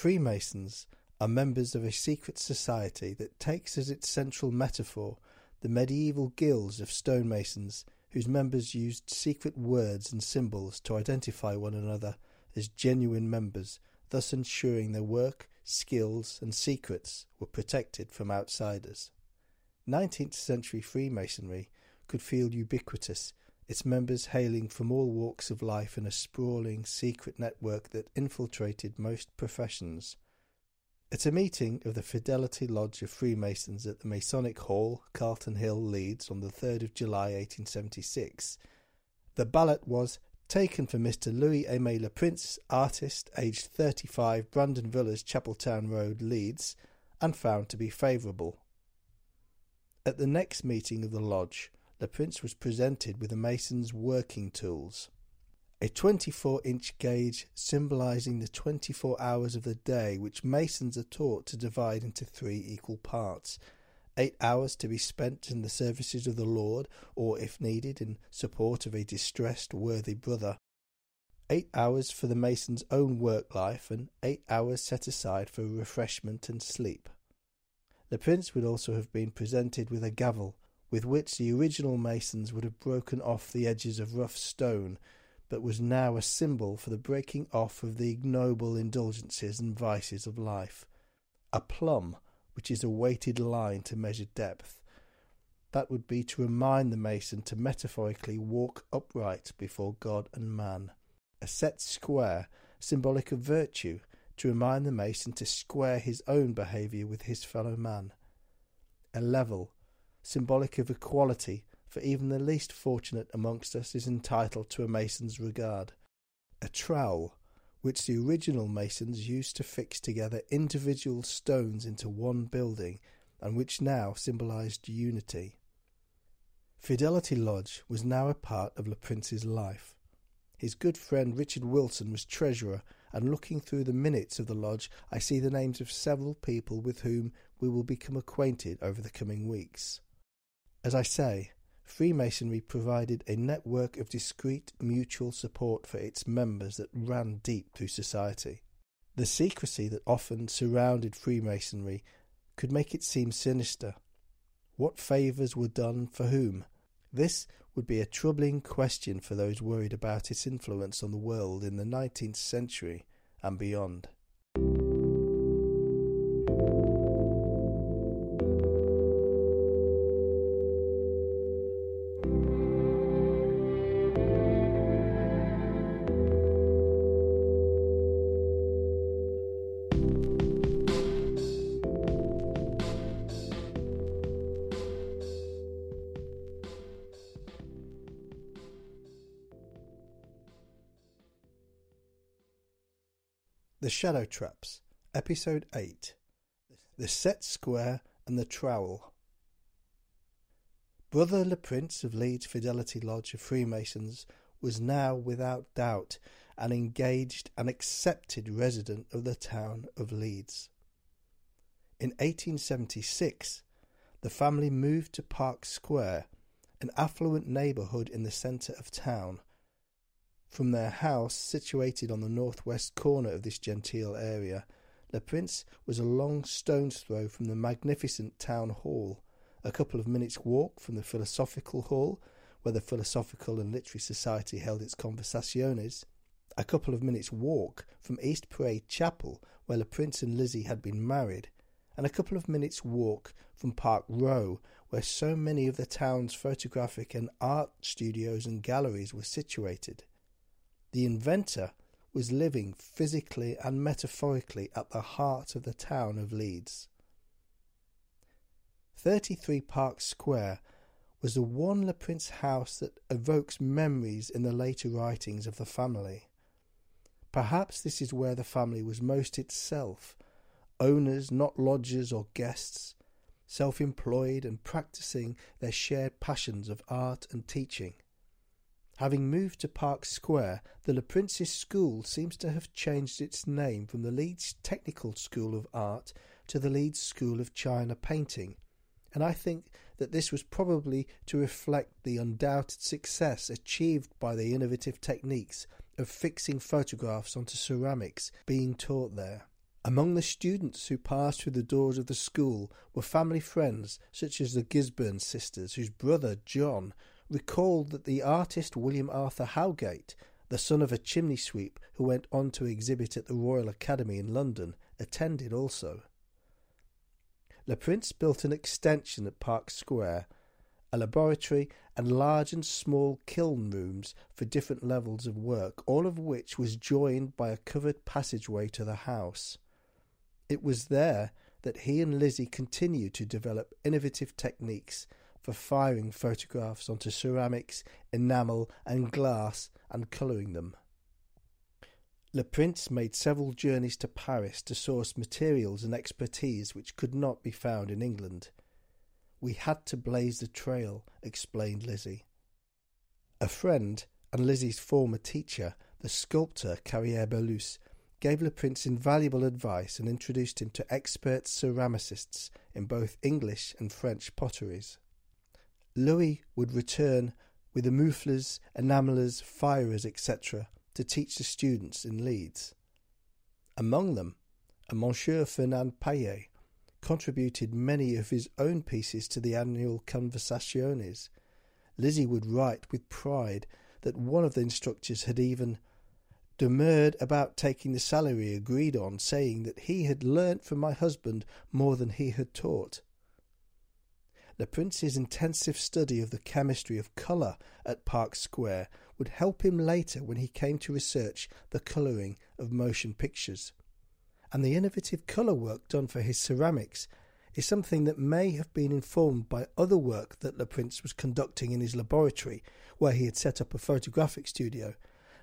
Freemasons are members of a secret society that takes as its central metaphor the medieval guilds of stonemasons whose members used secret words and symbols to identify one another as genuine members, thus ensuring their work, skills, and secrets were protected from outsiders. 19th century Freemasonry could feel ubiquitous, its members hailing from all walks of life in a sprawling secret network that infiltrated most professions. At a meeting of the Fidelity Lodge of Freemasons at the Masonic Hall, Carlton Hill, Leeds, on the 3rd of July 1876, the ballot was taken for Mr. Louis Aimé Le Prince, artist, aged 35, Brandon Villas, Chapeltown Road, Leeds, and found to be favourable. At the next meeting of the lodge, Le Prince was presented with a mason's working tools. A 24 inch gauge symbolizing the 24 hours of the day, which masons are taught to divide into three equal parts eight hours to be spent in the services of the Lord, or, if needed, in support of a distressed, worthy brother. Eight hours for the mason's own work life, and eight hours set aside for refreshment and sleep. Le Prince would also have been presented with a gavel, with which the original masons would have broken off the edges of rough stone, but was now a symbol for the breaking off of the ignoble indulgences and vices of life. A plumb which is a weighted line to measure depth. That would be to remind the mason to metaphorically walk upright before God and man. A set square, symbolic of virtue, to remind the mason to square his own behaviour with his fellow man. A level, symbolic of equality, for even the least fortunate amongst us is entitled to a mason's regard. A trowel, which the original masons used to fix together individual stones into one building, and which now symbolized unity. Fidelity Lodge was now a part of Le Prince's life. His good friend Richard Wilson was treasurer, and looking through the minutes of the lodge, I see the names of several people with whom we will become acquainted over the coming weeks. As I say, Freemasonry provided a network of discreet mutual support for its members that ran deep through society. The secrecy that often surrounded Freemasonry could make it seem sinister. What favours were done for whom? This would be a troubling question for those worried about its influence on the world in the nineteenth century and beyond. Shadow Traps, Episode 8 The Set Square and the Trowel. Brother Le Prince of Leeds Fidelity Lodge of Freemasons was now without doubt an engaged and accepted resident of the town of Leeds. In 1876, the family moved to Park Square, an affluent neighbourhood in the centre of town from their house, situated on the northwest corner of this genteel area, Le Prince was a long stone's throw from the magnificent town hall, a couple of minutes' walk from the philosophical hall, where the Philosophical and Literary Society held its conversaziones, a couple of minutes' walk from East Parade Chapel, where Le Prince and Lizzie had been married, and a couple of minutes' walk from Park Row, where so many of the town's photographic and art studios and galleries were situated. The inventor was living physically and metaphorically at the heart of the town of Leeds. 33 Park Square was the one Le Prince house that evokes memories in the later writings of the family. Perhaps this is where the family was most itself, owners, not lodgers or guests, self employed and practising their shared passions of art and teaching. Having moved to Park Square, the Le Prince's School seems to have changed its name from the Leeds Technical School of Art to the Leeds School of China Painting, and I think that this was probably to reflect the undoubted success achieved by the innovative techniques of fixing photographs onto ceramics being taught there. Among the students who passed through the doors of the school were family friends such as the Gisburn sisters, whose brother John recalled that the artist William Arthur Howgate, the son of a chimney sweep who went on to exhibit at the Royal Academy in London, attended also. Le Prince built an extension at Park Square, a laboratory, and large and small kiln rooms for different levels of work, all of which was joined by a covered passageway to the house. It was there that he and Lizzie continued to develop innovative techniques for firing photographs onto ceramics, enamel, and glass and colouring them. Le Prince made several journeys to Paris to source materials and expertise which could not be found in England. We had to blaze the trail, explained Lizzie. A friend and Lizzie's former teacher, the sculptor Carrier-Belleuse, gave Le Prince invaluable advice and introduced him to expert ceramicists in both English and French potteries. Louis would return with the moufflers, enamelers, firers, etc., to teach the students in Leeds. Among them, a Monsieur Fernand Payet contributed many of his own pieces to the annual Conversaziones. Lizzie would write with pride that one of the instructors had even demurred about taking the salary agreed on, saying that he had learnt from my husband more than he had taught. Le Prince's intensive study of the chemistry of colour at Park Square would help him later when he came to research the colouring of motion pictures. And the innovative colour work done for his ceramics is something that may have been informed by other work that Le Prince was conducting in his laboratory, where he had set up a photographic studio,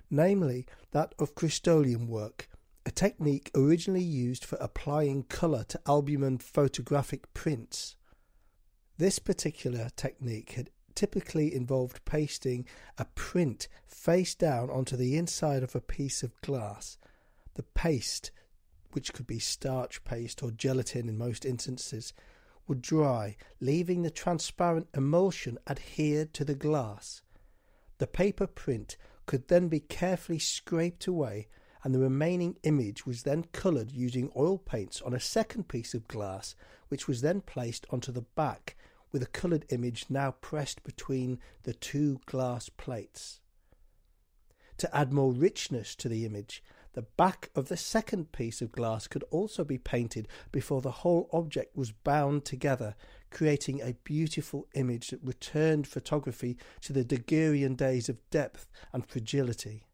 namely that of Crystoleum work, a technique originally used for applying colour to albumen photographic prints. This particular technique had typically involved pasting a print face down onto the inside of a piece of glass. The paste, which could be starch paste or gelatin in most instances, would dry, leaving the transparent emulsion adhered to the glass. The paper print could then be carefully scraped away, and the remaining image was then coloured using oil paints on a second piece of glass, which was then placed onto the back with a coloured image now pressed between the two glass plates. To add more richness to the image, the back of the second piece of glass could also be painted before the whole object was bound together, creating a beautiful image that returned photography to the Daguerrean days of depth and fragility.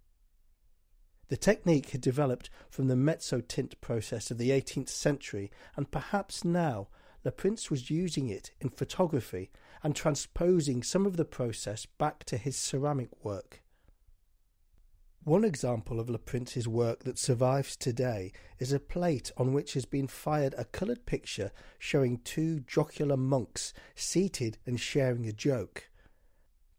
The technique had developed from the mezzotint process of the 18th century, and perhaps now Le Prince was using it in photography and transposing some of the process back to his ceramic work. One example of Le Prince's work that survives today is a plate on which has been fired a coloured picture showing two jocular monks seated and sharing a joke.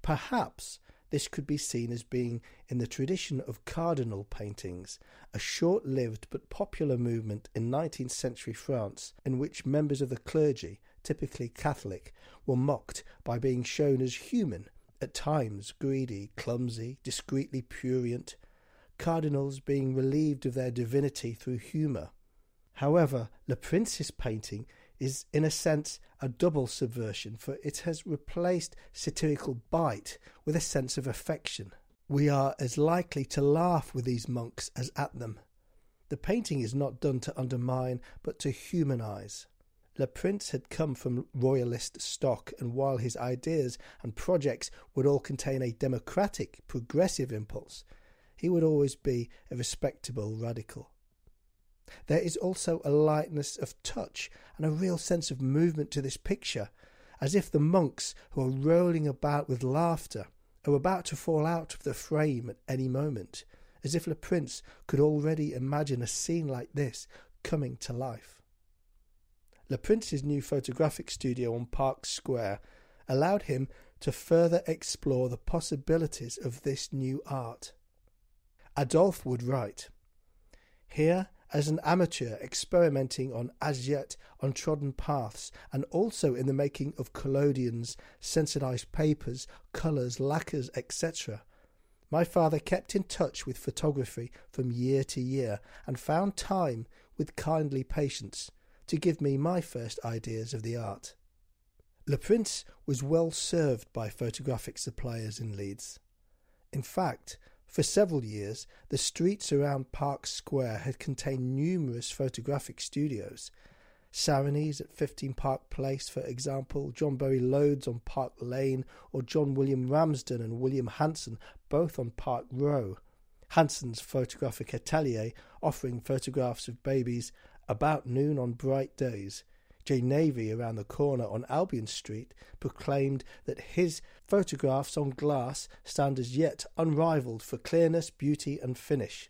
Perhaps this could be seen as being in the tradition of cardinal paintings, a short lived but popular movement in 19th century France in which members of the clergy, typically Catholic, were mocked by being shown as human, at times greedy, clumsy, discreetly prurient, cardinals being relieved of their divinity through humour. However, Le Prince's painting is, in a sense, a double subversion, for it has replaced satirical bite with a sense of affection. We are as likely to laugh with these monks as at them. The painting is not done to undermine, but to humanize. Le Prince had come from royalist stock, and while his ideas and projects would all contain a democratic, progressive impulse, he would always be a respectable radical. There is also a lightness of touch and a real sense of movement to this picture, as if the monks who are rolling about with laughter are about to fall out of the frame at any moment, as if Le Prince could already imagine a scene like this coming to life. Le Prince's new photographic studio on Park Square allowed him to further explore the possibilities of this new art. Adolphe would write Here as an amateur experimenting on as yet untrodden paths and also in the making of collodions, sensitized papers, colours, lacquers, etc. My father kept in touch with photography from year to year and found time, with kindly patience to give me my first ideas of the art. Le Prince was well served by photographic suppliers in Leeds. In fact, for several years, the streets around Park Square had contained numerous photographic studios. Sarony's at 15 Park Place, for example, John Berry Loads on Park Lane, or John William Ramsden and William Hanson, both on Park Row. Hanson's photographic atelier offering photographs of babies about noon on bright days. J. Navy around the corner on Albion Street proclaimed that his photographs on glass stand as yet unrivalled for clearness, beauty, and finish.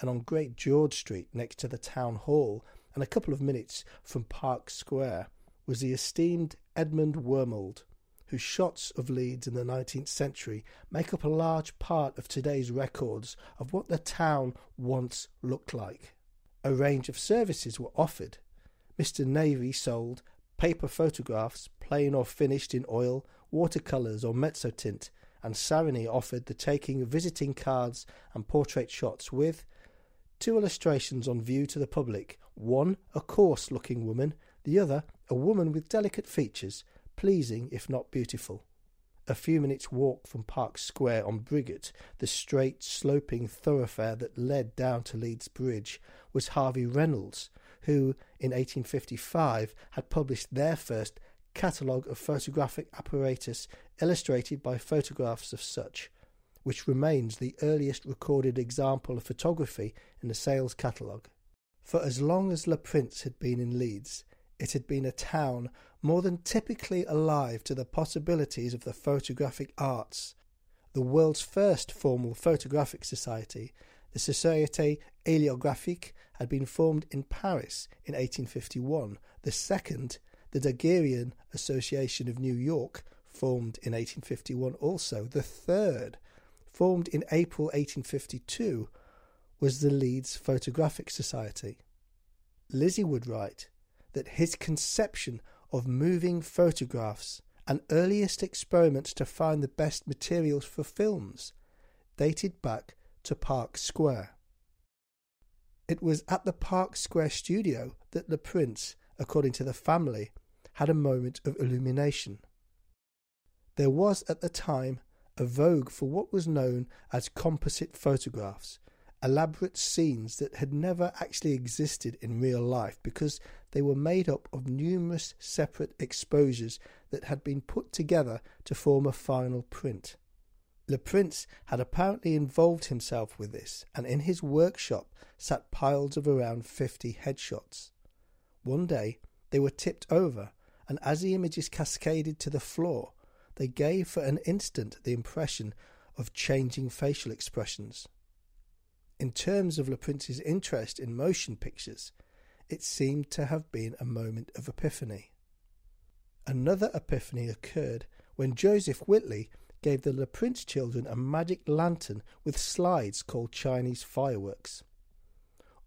And on Great George Street, next to the Town Hall, and a couple of minutes from Park Square, was the esteemed Edmund Wormald, whose shots of Leeds in the 19th century make up a large part of today's records of what the town once looked like. A range of services were offered Mr. Navy sold paper photographs, plain or finished in oil, watercolours or mezzotint, and Sarony offered the taking of visiting cards and portrait shots with two illustrations on view to the public one a coarse looking woman, the other a woman with delicate features, pleasing if not beautiful. A few minutes' walk from Park Square on Briggate, the straight, sloping thoroughfare that led down to Leeds Bridge, was Harvey Reynolds, who in 1855 had published their first catalogue of photographic apparatus illustrated by photographs of such, which remains the earliest recorded example of photography in the sales catalogue. For as long as Le Prince had been in Leeds, it had been a town more than typically alive to the possibilities of the photographic arts. The world's first formal photographic society the Société Héliographique had been formed in Paris in 1851. The second, the Daguerrean Association of New York, formed in 1851 also. The third, formed in April 1852, was the Leeds Photographic Society. Lizzie would write that his conception of moving photographs and earliest experiments to find the best materials for films dated back to Park Square. It was at the Park Square studio that Le Prince, according to the family, had a moment of illumination. There was at the time a vogue for what was known as composite photographs, elaborate scenes that had never actually existed in real life because they were made up of numerous separate exposures that had been put together to form a final print. Le Prince had apparently involved himself with this, and in his workshop sat piles of around fifty headshots. One day they were tipped over, and as the images cascaded to the floor, they gave for an instant the impression of changing facial expressions. In terms of Le Prince's interest in motion pictures, it seemed to have been a moment of epiphany. Another epiphany occurred when Joseph Whitley gave the Le Prince children a magic lantern with slides called Chinese fireworks.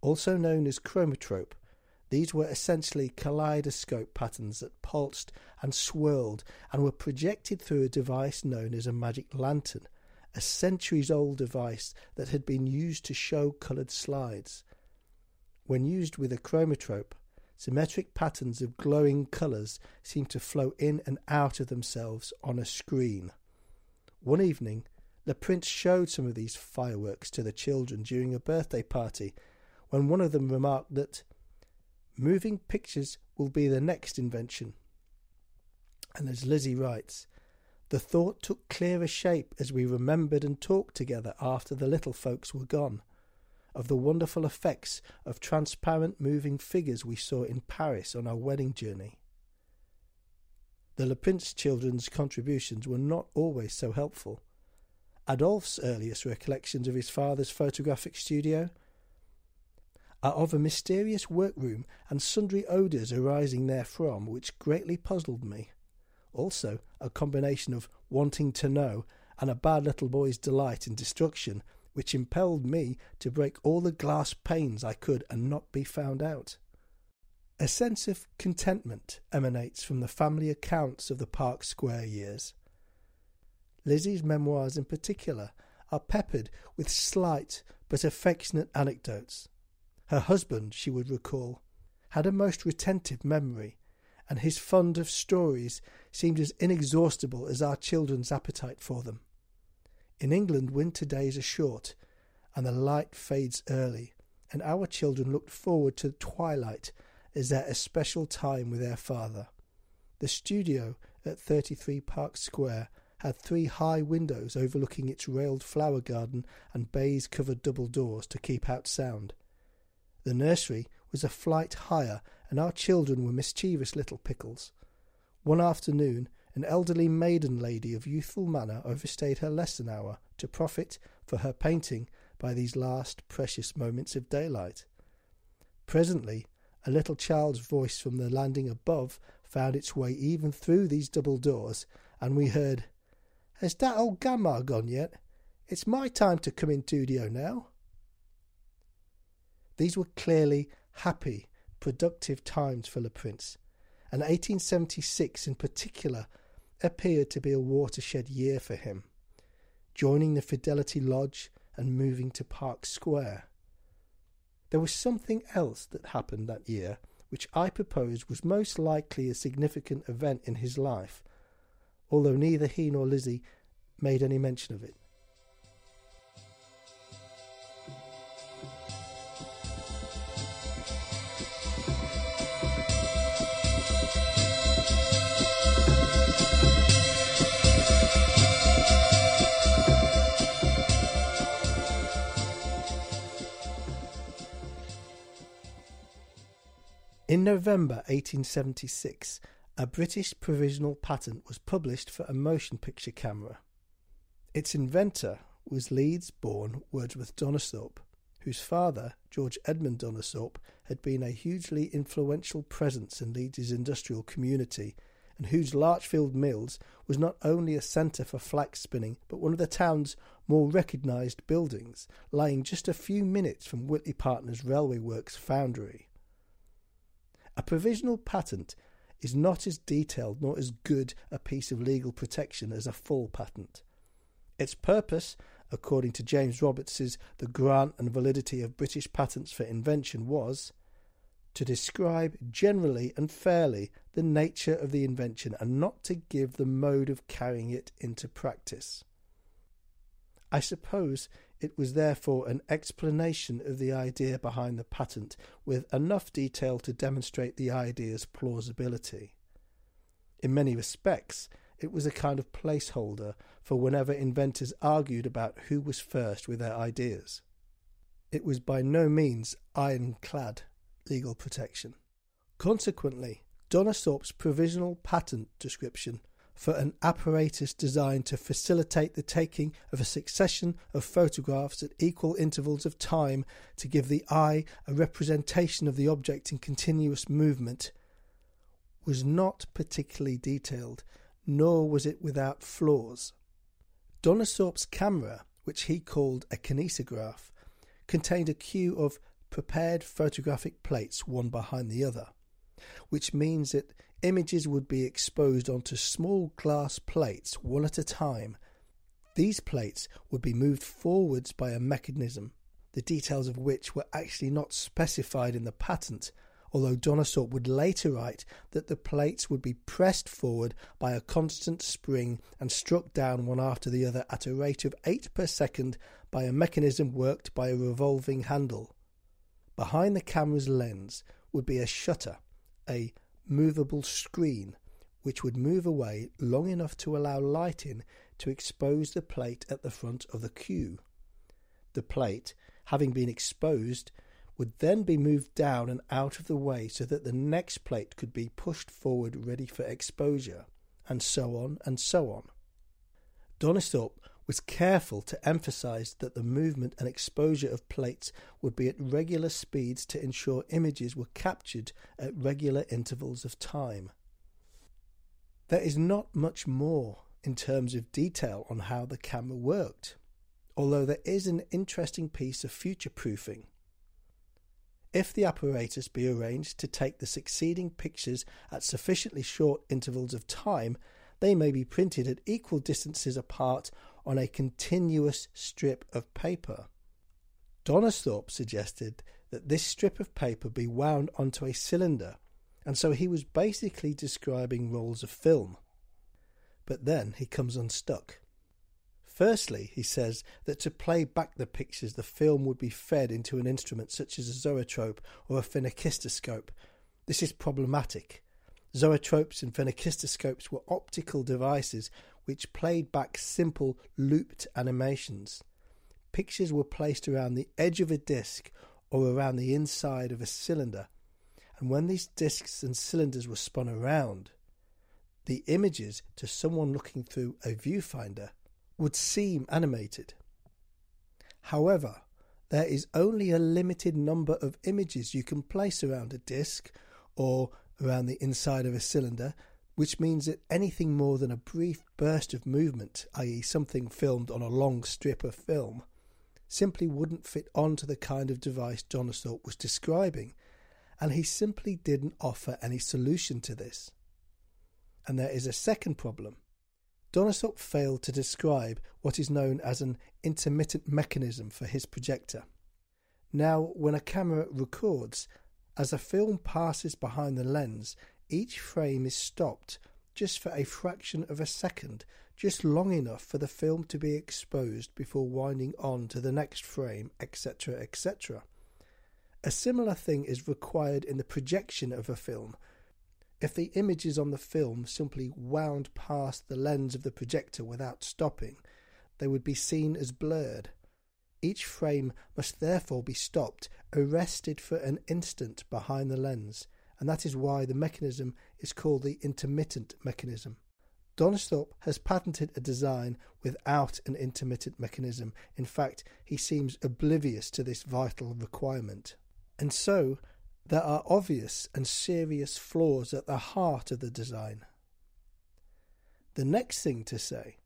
Also known as chromatrope, these were essentially kaleidoscope patterns that pulsed and swirled and were projected through a device known as a magic lantern, a centuries old device that had been used to show coloured slides. When used with a chromatrope, symmetric patterns of glowing colours seemed to flow in and out of themselves on a screen. One evening, Le Prince showed some of these fireworks to the children during a birthday party, when one of them remarked that moving pictures will be the next invention. And as Lizzie writes, the thought took clearer shape as we remembered and talked together after the little folks were gone, of the wonderful effects of transparent moving figures we saw in Paris on our wedding journey. The Le Prince children's contributions were not always so helpful. Adolphe's earliest recollections of his father's photographic studio are of a mysterious workroom and sundry odours arising therefrom which greatly puzzled me. Also, a combination of wanting to know and a bad little boy's delight in destruction which impelled me to break all the glass panes I could and not be found out. A sense of contentment emanates from the family accounts of the Park Square years. Lizzie's memoirs, in particular, are peppered with slight but affectionate anecdotes. Her husband, she would recall, had a most retentive memory, and his fund of stories seemed as inexhaustible as our children's appetite for them. In England, winter days are short, and the light fades early, and our children looked forward to the twilight as their especial time with their father. The studio at 33 Park Square had three high windows overlooking its railed flower garden and baize covered double doors to keep out sound. The nursery was a flight higher, and our children were mischievous little pickles. One afternoon, an elderly maiden lady of youthful manner overstayed her lesson hour to profit, for her painting, by these last precious moments of daylight. Presently, a little child's voice from the landing above found its way even through these double doors, and we heard, Has that old gamma gone yet? It's my time to come in studio now. These were clearly happy, productive times for Le Prince, and 1876 in particular appeared to be a watershed year for him, joining the Fidelity Lodge and moving to Park Square. There was something else that happened that year which I propose was most likely a significant event in his life, although neither he nor Lizzie made any mention of it. In November 1876, a British provisional patent was published for a motion picture camera. Its inventor was Leeds born Wordsworth Donisthorpe, whose father, George Edmund Donisthorpe, had been a hugely influential presence in Leeds' industrial community, and whose Larchfield Mills was not only a centre for flax spinning, but one of the town's more recognised buildings, lying just a few minutes from Whitley Partners Railway Works foundry. A provisional patent is not as detailed nor as good a piece of legal protection as a full patent. Its purpose, according to James Roberts's The Grant and Validity of British Patents for Invention, was to describe generally and fairly the nature of the invention and not to give the mode of carrying it into practice. I suppose it was therefore an explanation of the idea behind the patent with enough detail to demonstrate the idea's plausibility. In many respects, it was a kind of placeholder for whenever inventors argued about who was first with their ideas. It was by no means ironclad legal protection. Consequently, Donisthorpe's provisional patent description for an apparatus designed to facilitate the taking of a succession of photographs at equal intervals of time to give the eye a representation of the object in continuous movement, was not particularly detailed, nor was it without flaws. Donisthorpe's camera, which he called a kinesigraph, contained a queue of prepared photographic plates one behind the other, which means that images would be exposed onto small glass plates one at a time. These plates would be moved forwards by a mechanism, the details of which were actually not specified in the patent, although Donisthorpe would later write that the plates would be pressed forward by a constant spring and struck down one after the other at a rate of 8 per second by a mechanism worked by a revolving handle. Behind the camera's lens would be a shutter, a movable screen which would move away long enough to allow light in to expose the plate at the front of the queue. The plate, having been exposed, would then be moved down and out of the way so that the next plate could be pushed forward ready for exposure, and so on and so on. Donisthorpe was careful to emphasize that the movement and exposure of plates would be at regular speeds to ensure images were captured at regular intervals of time. There is not much more in terms of detail on how the camera worked, although there is an interesting piece of future proofing. If the apparatus be arranged to take the succeeding pictures at sufficiently short intervals of time, they may be printed at equal distances apart on a continuous strip of paper. Donisthorpe suggested that this strip of paper be wound onto a cylinder, and so he was basically describing rolls of film. But then he comes unstuck. Firstly, he says that to play back the pictures, the film would be fed into an instrument such as a zoetrope or a phenakistoscope. This is problematic. Zoetropes and phenakistoscopes were optical devices which played back simple looped animations. Pictures were placed around the edge of a disc or around the inside of a cylinder, and when these discs and cylinders were spun around, the images to someone looking through a viewfinder would seem animated. However, there is only a limited number of images you can place around a disk or around the inside of a cylinder, which means that anything more than a brief burst of movement, i.e., something filmed on a long strip of film, simply wouldn't fit onto the kind of device Donisthorpe was describing, and he simply didn't offer any solution to this. And there is a second problem. Donisthorpe failed to describe what is known as an intermittent mechanism for his projector. Now, when a camera records, as a film passes behind the lens, each frame is stopped just for a fraction of a second, just long enough for the film to be exposed before winding on to the next frame, etc., etc. A similar thing is required in the projection of a film, if the images on the film simply wound past the lens of the projector without stopping, they would be seen as blurred. Each frame must therefore be stopped, arrested for an instant behind the lens, and that is why the mechanism is called the intermittent mechanism. Donisthorpe has patented a design without an intermittent mechanism. In fact, he seems oblivious to this vital requirement. And so, there are obvious and serious flaws at the heart of the design. The next thing to say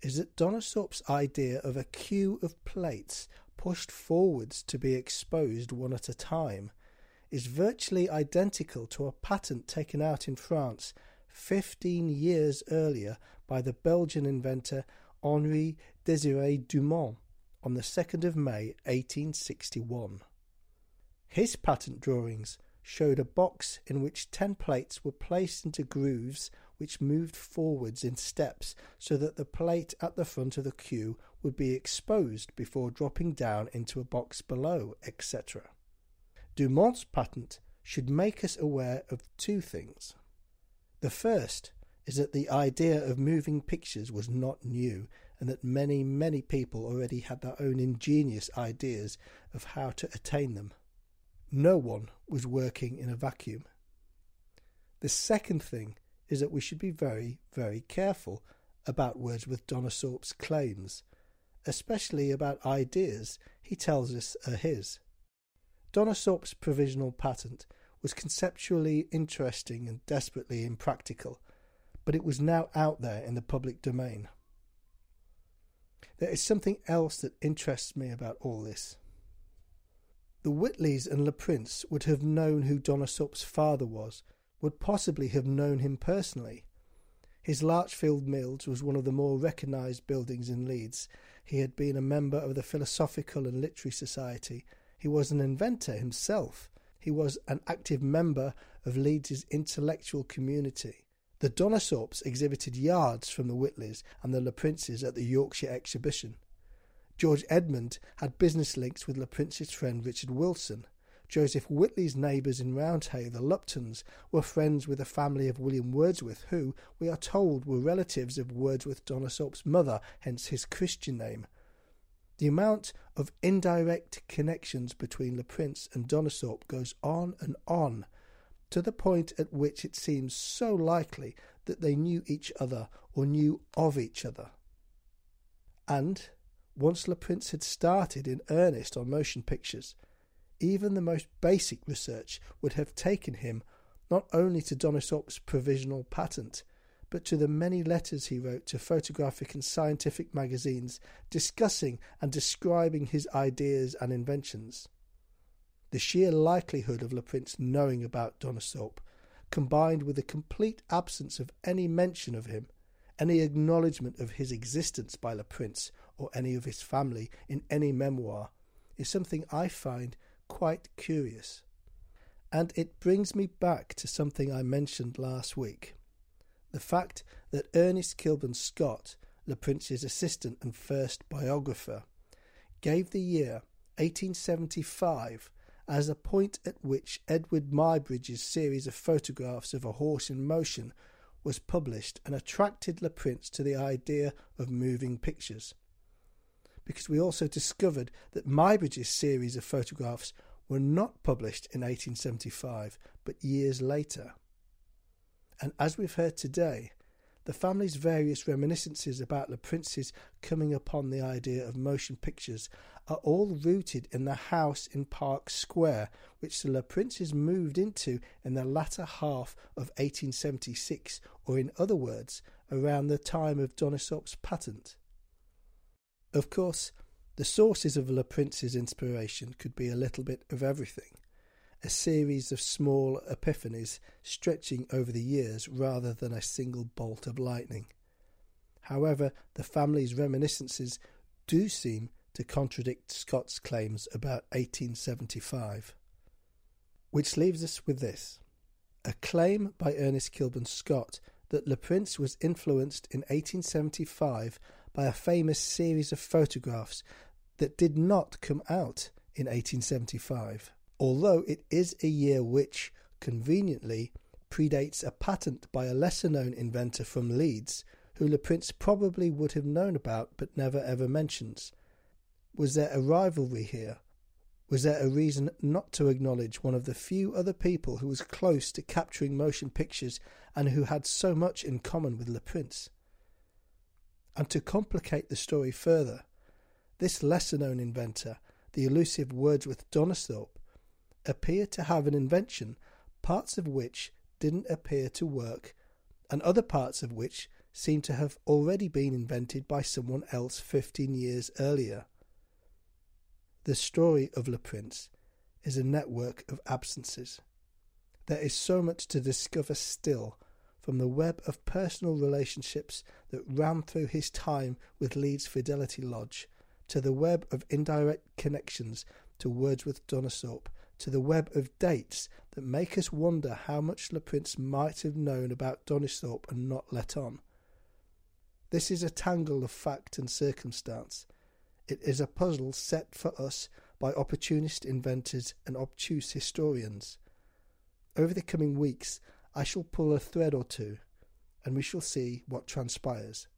is that Donisthorpe's idea of a queue of plates pushed forwards to be exposed one at a time is virtually identical to a patent taken out in France 15 years earlier by the Belgian inventor Henri Désiré Dumont on the 2nd of May 1861. His patent drawings showed a box in which ten plates were placed into grooves which moved forwards in steps so that the plate at the front of the queue would be exposed before dropping down into a box below, etc. Dumont's patent should make us aware of two things. The first is that the idea of moving pictures was not new and that many, many people already had their own ingenious ideas of how to attain them. No one was working in a vacuum. The second thing is that we should be very, very careful about Wordsworth Donisthorpe's claims, especially about ideas he tells us are his. Donisthorpe's provisional patent was conceptually interesting and desperately impractical, but it was now out there in the public domain. There is something else that interests me about all this. The Whitleys and Le Prince would have known who Donisthorpe's father was, would possibly have known him personally. His Larchfield Mills was one of the more recognised buildings in Leeds. He had been a member of the Philosophical and Literary Society. He was an inventor himself. He was an active member of Leeds's intellectual community. The Donisthorpes exhibited yards from the Whitleys and the Le Princes at the Yorkshire Exhibition. George Edmund had business links with Le Prince's friend Richard Wilson. Joseph Whitley's neighbours in Roundhay, the Luptons, were friends with the family of William Wordsworth, who, we are told, were relatives of Wordsworth Donisthorpe's mother, hence his Christian name. The amount of indirect connections between Le Prince and Donisthorpe goes on and on, to the point at which it seems so likely that they knew each other or knew of each other. And once Le Prince had started in earnest on motion pictures, even the most basic research would have taken him not only to Donisthorpe's provisional patent, but to the many letters he wrote to photographic and scientific magazines discussing and describing his ideas and inventions. The sheer likelihood of Le Prince knowing about Donisthorpe, combined with the complete absence of any mention of him, any acknowledgement of his existence by Le Prince or any of his family in any memoir is something I find quite curious. And it brings me back to something I mentioned last week the fact that Ernest Kilburn Scott, Le Prince's assistant and first biographer, gave the year 1875 as a point at which Edward Muybridge's series of photographs of a horse in motion was published and attracted Le Prince to the idea of moving pictures. Because we also discovered that Muybridge's series of photographs were not published in 1875 but years later. And as we've heard today, the family's various reminiscences about Le Prince's coming upon the idea of motion pictures are all rooted in the house in Park Square, which the Le Princes moved into in the latter half of 1876, or in other words, around the time of Donisthorpe's patent. Of course, the sources of Le Prince's inspiration could be a little bit of everything a series of small epiphanies stretching over the years rather than a single bolt of lightning. However, the family's reminiscences do seem to contradict Scott's claims about 1875. Which leaves us with this a claim by Ernest Kilburn Scott that Le Prince was influenced in 1875 by a famous series of photographs that did not come out in 1875 although it is a year which, conveniently, predates a patent by a lesser known inventor from Leeds, who Le Prince probably would have known about but never ever mentions. Was there a rivalry here? Was there a reason not to acknowledge one of the few other people who was close to capturing motion pictures and who had so much in common with Le Prince? And to complicate the story further, this lesser known inventor, the elusive Wordsworth Donisthorpe, appear to have an invention, parts of which didn't appear to work, and other parts of which seem to have already been invented by someone else fifteen years earlier. The story of Le Prince is a network of absences. There is so much to discover still from the web of personal relationships that ran through his time with Leeds Fidelity Lodge to the web of indirect connections to Wordsworth Donisthorpe to the web of dates that make us wonder how much Le Prince might have known about Donisthorpe and not let on. This is a tangle of fact and circumstance. It is a puzzle set for us by opportunist inventors and obtuse historians. Over the coming weeks, I shall pull a thread or two, and we shall see what transpires.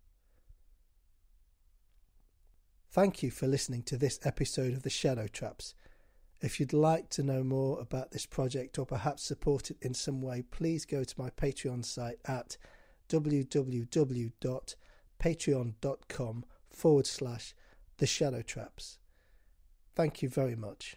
Thank you for listening to this episode of The Shadow Traps. If you'd like to know more about this project or perhaps support it in some way, please go to my Patreon site at www.patreon.com forward slash the shadow traps. Thank you very much.